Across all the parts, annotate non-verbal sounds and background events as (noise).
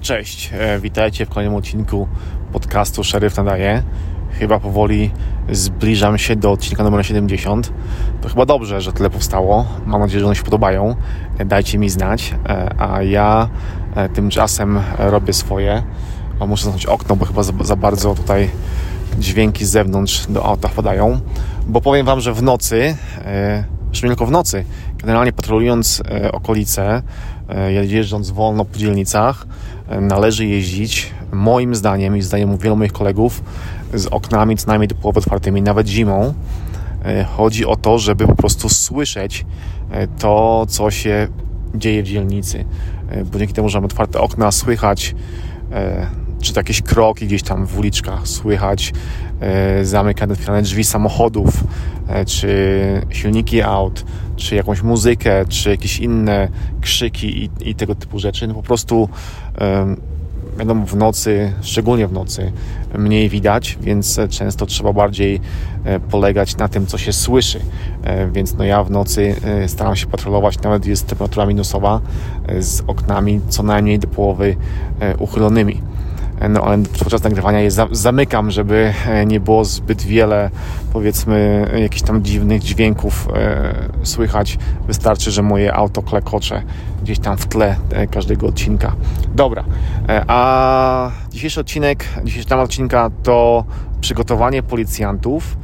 Cześć, e, witajcie w kolejnym odcinku podcastu Szeryf Nadaje. Chyba powoli zbliżam się do odcinka numer 70. To chyba dobrze, że tyle powstało. Mam nadzieję, że one się podobają. E, dajcie mi znać. E, a ja tymczasem robię swoje. Muszę zamknąć okno, bo chyba za, bardzo tutaj dźwięki z zewnątrz do auta wpadają. Bo powiem Wam, że w nocy, zresztą nie tylko w nocy, generalnie patrolując okolice, jeżdżąc wolno po dzielnicach, należy jeździć, moim zdaniem i zdaniem wielu moich kolegów, z oknami co najmniej do połowy otwartymi, nawet zimą. E, chodzi o to, żeby po prostu słyszeć e, to, co się dzieje w dzielnicy. E, bo dzięki temu, że mamy otwarte okna, słychać czy to jakieś kroki gdzieś tam w uliczkach, słychać zamykane, otwierane drzwi samochodów, czy silniki aut, czy jakąś muzykę, czy jakieś inne krzyki i, i tego typu rzeczy. No po prostu wiadomo, w nocy, szczególnie w nocy, mniej widać, więc często trzeba bardziej e, polegać na tym, co się słyszy. E, więc no ja w nocy e, staram się patrolować, nawet jest temperatura minusowa, z oknami co najmniej do połowy uchylonymi no ale podczas nagrywania je zamykam, żeby e, nie było zbyt wiele, powiedzmy, jakichś tam dziwnych dźwięków e, słychać. Wystarczy, że moje auto klekocze gdzieś tam w tle e, każdego odcinka. Dobra, a dzisiejszy odcinek, dzisiejszy temat odcinka to przygotowanie policjantów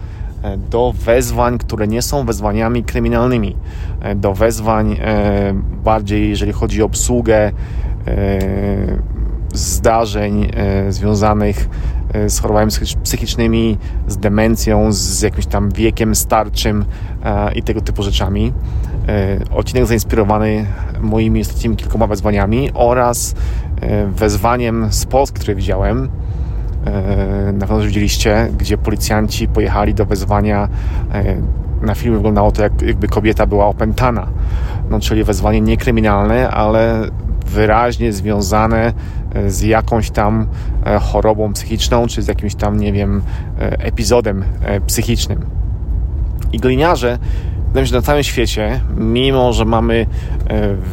do wezwań, które nie są wezwaniami kryminalnymi, do wezwań bardziej, jeżeli chodzi o obsługę zdarzeń e, związanych e, z chorobami psychicznymi, z demencją, z jakimś tam wiekiem starczym e, i tego typu rzeczami. Odcinek zainspirowany moimi ostatnimi kilkoma wezwaniami oraz wezwaniem z Polski, które widziałem. Na pewno widzieliście, gdzie policjanci pojechali do wezwania. Na filmie wyglądało to, jak, jakby kobieta była opętana. No, czyli wezwanie niekryminalne, ale wyraźnie związane e, z jakąś tam e, chorobą psychiczną, czy z jakimś tam, nie wiem, e, epizodem psychicznym. I gliniarze, wydaje się, na całym świecie, mimo że mamy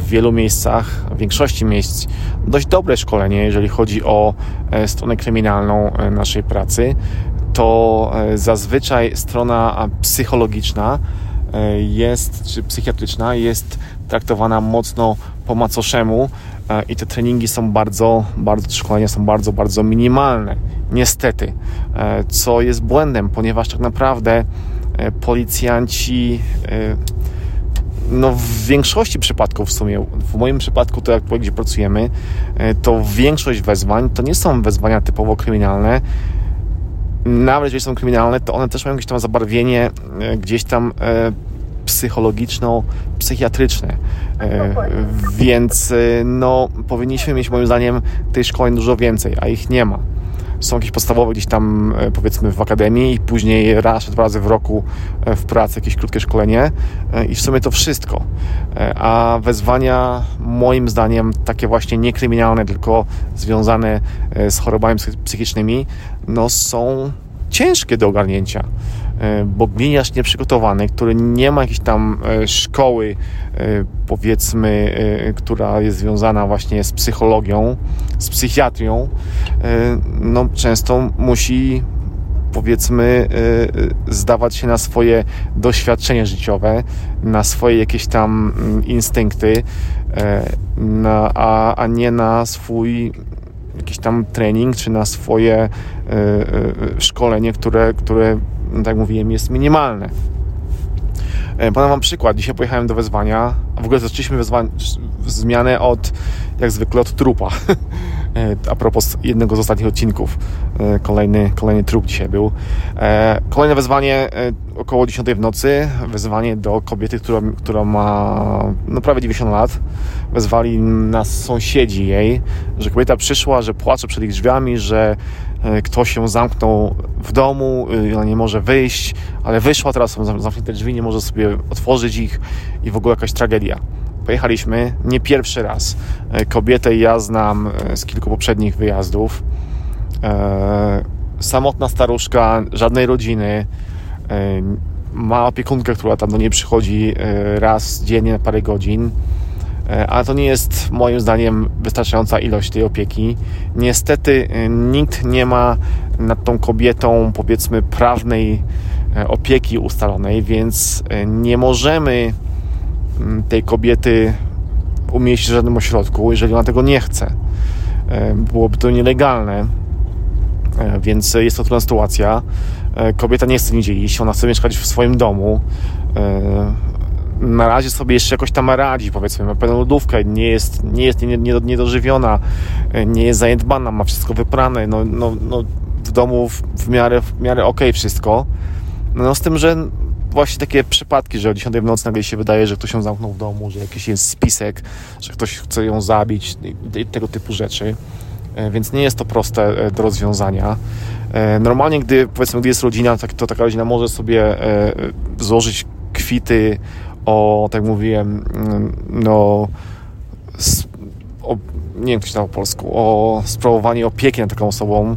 w wielu miejscach, w większości miejsc, dość dobre szkolenie, jeżeli chodzi o stronę kryminalną naszej pracy, to zazwyczaj strona psychologiczna jest, czy psychiatryczna jest traktowana mocno po macoszemu e, i te treningi są bardzo, bardzo, szkolenia są bardzo, bardzo minimalne. Niestety, e, co jest błędem, ponieważ tak naprawdę e, policjanci no w większości przypadków w sumie, w moim przypadku to jak gdzie pracujemy, to większość wezwań to nie są wezwania typowo kryminalne. Nawet jeżeli są kryminalne, to one też mają jakieś tam zabarwienie gdzieś tam psychologiczno-psychiatryczne. E, więc e, no, powinniśmy mieć moim zdaniem tej szkoleń dużo więcej, a ich nie ma. Są jakieś podstawowe gdzieś tam e, powiedzmy w akademii i później raz, dwa razy w roku w pracy jakieś krótkie szkolenie i w sumie to wszystko. A wezwania moim zdaniem takie właśnie niekryminalne, tylko związane z chorobami psychicznymi, no są ciężkie do ogarnięcia. E, bo gliniarz nieprzygotowany, który nie ma jakiejś tam e, szkoły, e, powiedzmy, która jest związana właśnie z psychologią, z psychiatrią, no często musi powiedzmy zdawać się na swoje doświadczenie życiowe, na swoje jakieś tam mm, instynkty, na, a, a nie na swój jakiś tam trening, czy na swoje szkolenie, które, które no tak jak mówiłem, jest minimalne. E, podam Wam przykład. Dzisiaj pojechałem do wezwania, a w ogóle zaczęliśmy wezwanie, zmianę od, jak zwykle, od trupa. (laughs) E, a propos jednego z ostatnich odcinków. E, kolejny, kolejny trup dzisiaj był. Kolejne wezwanie około 10 w nocy. Wezwanie do kobiety, która, która ma no, prawie 90 lat. Wezwali nas sąsiedzi jej, że kobieta przyszła, że płacze przed ich drzwiami, że E, ktoś ją zamknął w domu, ona nie może wyjść, ale wyszła, teraz są zamknięte drzwi, nie może sobie otworzyć ich i w ogóle jakaś tragedia. Pojechaliśmy nie pierwszy raz. E, kobietę ja znam e, z kilku poprzednich wyjazdów. Samotna staruszka, żadnej rodziny. Ma opiekunkę, która tam do niej przychodzi raz dziennie na parę godzin. ale to nie jest moim zdaniem wystarczająca ilość tej opieki. Niestety nikt nie ma nad tą kobietą powiedzmy prawnej opieki ustalonej, więc nie możemy tej kobiety umieścić w żadnym ośrodku, jeżeli ona tego nie chce. Byłoby to nielegalne E, więc jest to trudna sytuacja. E, kobieta nie chce nigdzie iść, ona chce mieszkać w swoim domu. E, na razie sobie jeszcze jakoś tam radzi, powiedzmy, ma pełną lodówkę, nie jest, nie jest niedożywiona, nie jest zaniedbana, ma wszystko wyprane, no, no, no w domu w, w miarę, w miarę okej okay wszystko. No z tym, że właśnie takie przypadki, że o 10 w nocy nagle się wydaje, że ktoś ją zamknął w domu, że jakiś jest spisek, że ktoś chce ją zabić tego typu rzeczy. E, więc nie jest to proste e, do rozwiązania. E, normalnie, gdy powiedzmy, gdy jest rodzina, tak, to taka rodzina może sobie złożyć kwity o, tak mówiłem, mm, no, o, nie wiem, jak się po polsku, o sprawowanie opieki nad taką osobą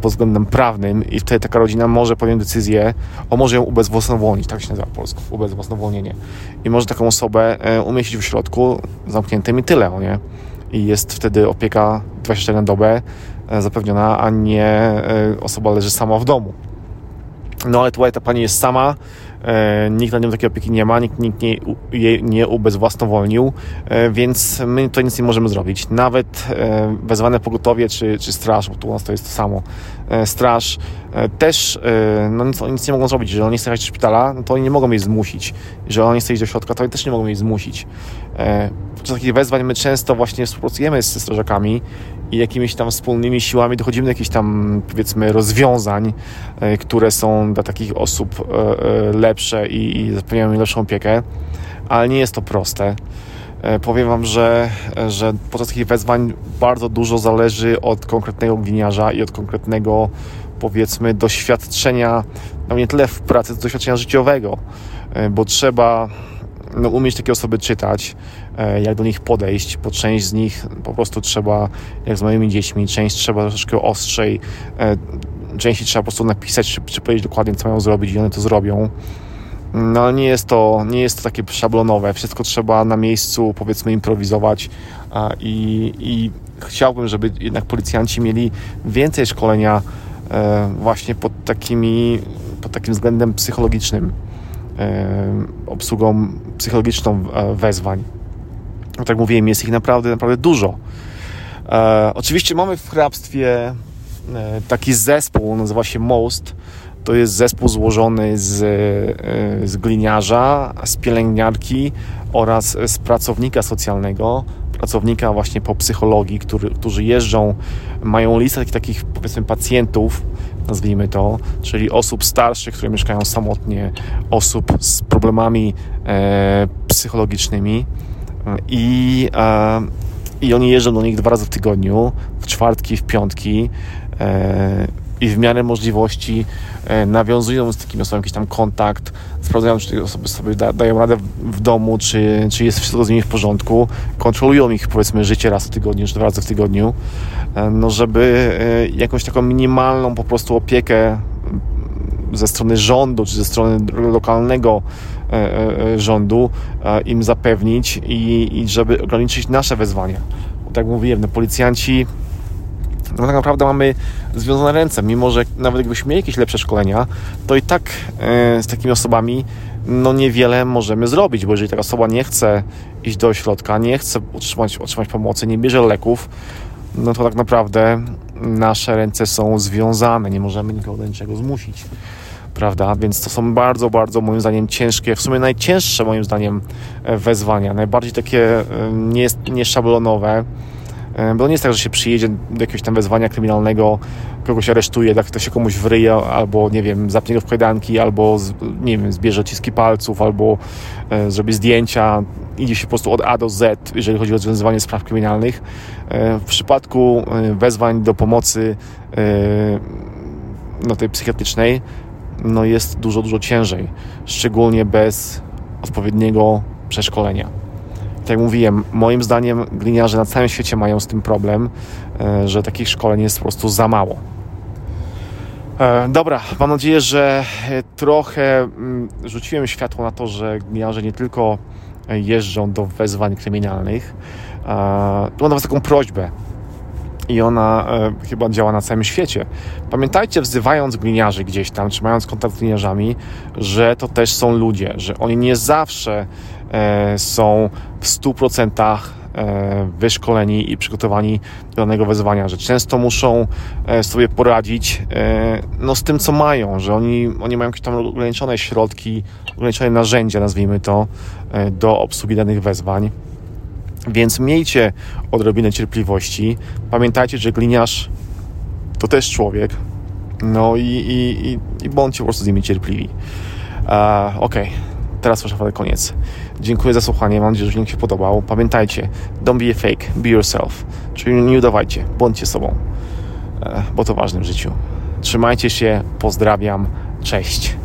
pod względem prawnym i wtedy taka rodzina może podjąć decyzję, o może ją ubezwłasnowolnić, tak się nazywa po polsku, ubezwłasnowolnienie. I może taką osobę umieścić w środku zamkniętym i tyle, nie? i jest wtedy opieka 24 na dobę e, zapewniona, a nie e, osoba leży sama w domu. No ale tutaj ta pani jest sama, e, nikt na nią takiej opieki nie ma, nikt, nikt nie, jej nie ubezwłasnowolnił, e, więc my to nic nie możemy zrobić. Nawet e, wezwane pogotowie czy, czy straż, bo tu u nas to jest to samo, e, straż e, też e, no, nic, nic, nie mogą zrobić. Jeżeli oni chcą jechać do szpitala, no to oni nie mogą jej zmusić. Jeżeli oni chcą iść do środka, to oni też nie mogą jej zmusić. podczas takich wezwań my często właśnie współpracujemy z strażakami i jakimiś tam wspólnymi siłami dochodzimy do jakichś tam powiedzmy rozwiązań, e, które są dla takich osób e, e, lepsze i, zapewniają im lepszą opiekę, ale nie jest to proste. Powiem Wam, że, że podczas takich wezwań bardzo dużo zależy od konkretnego gliniarza i od konkretnego powiedzmy doświadczenia, no nie tyle w pracy, co doświadczenia życiowego, bo trzeba no, umieć takie osoby czytać, e, jak do nich podejść, bo część z nich po prostu trzeba, jak z moimi dziećmi, część trzeba troszeczkę ostrzej, e, części trzeba po prostu napisać, czy, czy powiedzieć dokładnie, co mają zrobić i one to zrobią. No ale nie jest to, nie jest to takie szablonowe. Wszystko trzeba na miejscu, powiedzmy, improwizować i, i chciałbym, żeby jednak policjanci mieli więcej szkolenia e, właśnie pod takimi, pod takim względem psychologicznym obsługą psychologiczną e, wezwań. No, tak mówiłem, jest ich naprawdę, naprawdę dużo. E, oczywiście mamy w hrabstwie e, taki zespół, nazywa się MOST. To jest zespół złożony z, z gliniarza, z pielęgniarki oraz z pracownika socjalnego, pracownika właśnie po psychologii, który, którzy jeżdżą, mają listę takich, takich powiedzmy pacjentów, nazwijmy to, czyli osób starszych, które mieszkają samotnie, osób z problemami e, psychologicznymi. I, e, i oni jeżdżą do nich dwa razy w tygodniu, w czwartki, w piątki e, i w miarę możliwości e, nawiązują z takimi osobami jakiś tam kontakt, sprawdzają, czy te osoby sobie da, dają radę w domu, czy, czy jest wszystko z nimi w porządku, kontrolują ich powiedzmy życie raz w tygodniu, czy dwa razy w tygodniu, no żeby e, jakąś taką minimalną po prostu opiekę ze strony rządu, czy ze strony lokalnego rządu im zapewnić i, i żeby ograniczyć nasze wezwania. Bo tak mówiłem, no, policjanci no tak naprawdę mamy związane ręce, mimo że nawet gdybyśmy mieli jakieś lepsze szkolenia, to i tak e, z takimi osobami no niewiele możemy zrobić, bo jeżeli taka osoba nie chce iść do ośrodka, nie chce otrzymać, otrzymać pomocy, nie bierze leków, no to tak naprawdę nasze ręce są związane, nie możemy nikogo do niczego zmusić. Prawda? Więc to są bardzo, bardzo moim zdaniem ciężkie, w sumie najcięższe moim zdaniem e, wezwania, najbardziej takie nieszablonowe. Nie E, bo nie jest tak, że się przyjedzie do jakiegoś tam wezwania kryminalnego, kogoś aresztuje, tak to się komuś wryje, albo nie wiem, zapnie go w kajdanki, albo nie wiem, zbierze odciski palców, albo e, zrobi zdjęcia. Idzie się po prostu od A do Z, jeżeli chodzi o rozwiązywanie spraw kryminalnych. E, w przypadku e, wezwań do pomocy e, no, tej psychiatrycznej no, jest dużo, dużo ciężej, szczególnie bez odpowiedniego przeszkolenia tak jak mówiłem, moim zdaniem gliniarze na całym świecie mają z tym problem, e, że takich szkoleń jest po prostu za mało. E, dobra, mam nadzieję, że trochę mm, rzuciłem światło na to, że gliniarze nie tylko jeżdżą do wezwań kryminalnych. Tu mam do Was taką prośbę i ona e, chyba działa na całym świecie. Pamiętajcie, wzywając gliniarzy gdzieś tam, czy mając kontakt z gliniarzami, że to też są ludzie, że oni nie zawsze e, są w 100% e, wyszkoleni i przygotowani do danego wezwania, że często muszą e, sobie poradzić e, no, z tym, co mają, że oni, oni mają jakieś tam ograniczone środki, ograniczone narzędzia, nazwijmy to, e, do obsługi danych wezwań. Więc miejcie odrobinę cierpliwości. Pamiętajcie, że gliniarz to też człowiek. No i, i, i, i bądźcie po prostu z nimi cierpliwi. Uh, ok, teraz już naprawdę koniec. Dziękuję za słuchanie. Mam nadzieję, że film się podobał. Pamiętajcie, don't be a fake, be yourself. Czyli nie udawajcie, bądźcie sobą, uh, bo to ważne w życiu. Trzymajcie się, pozdrawiam, cześć.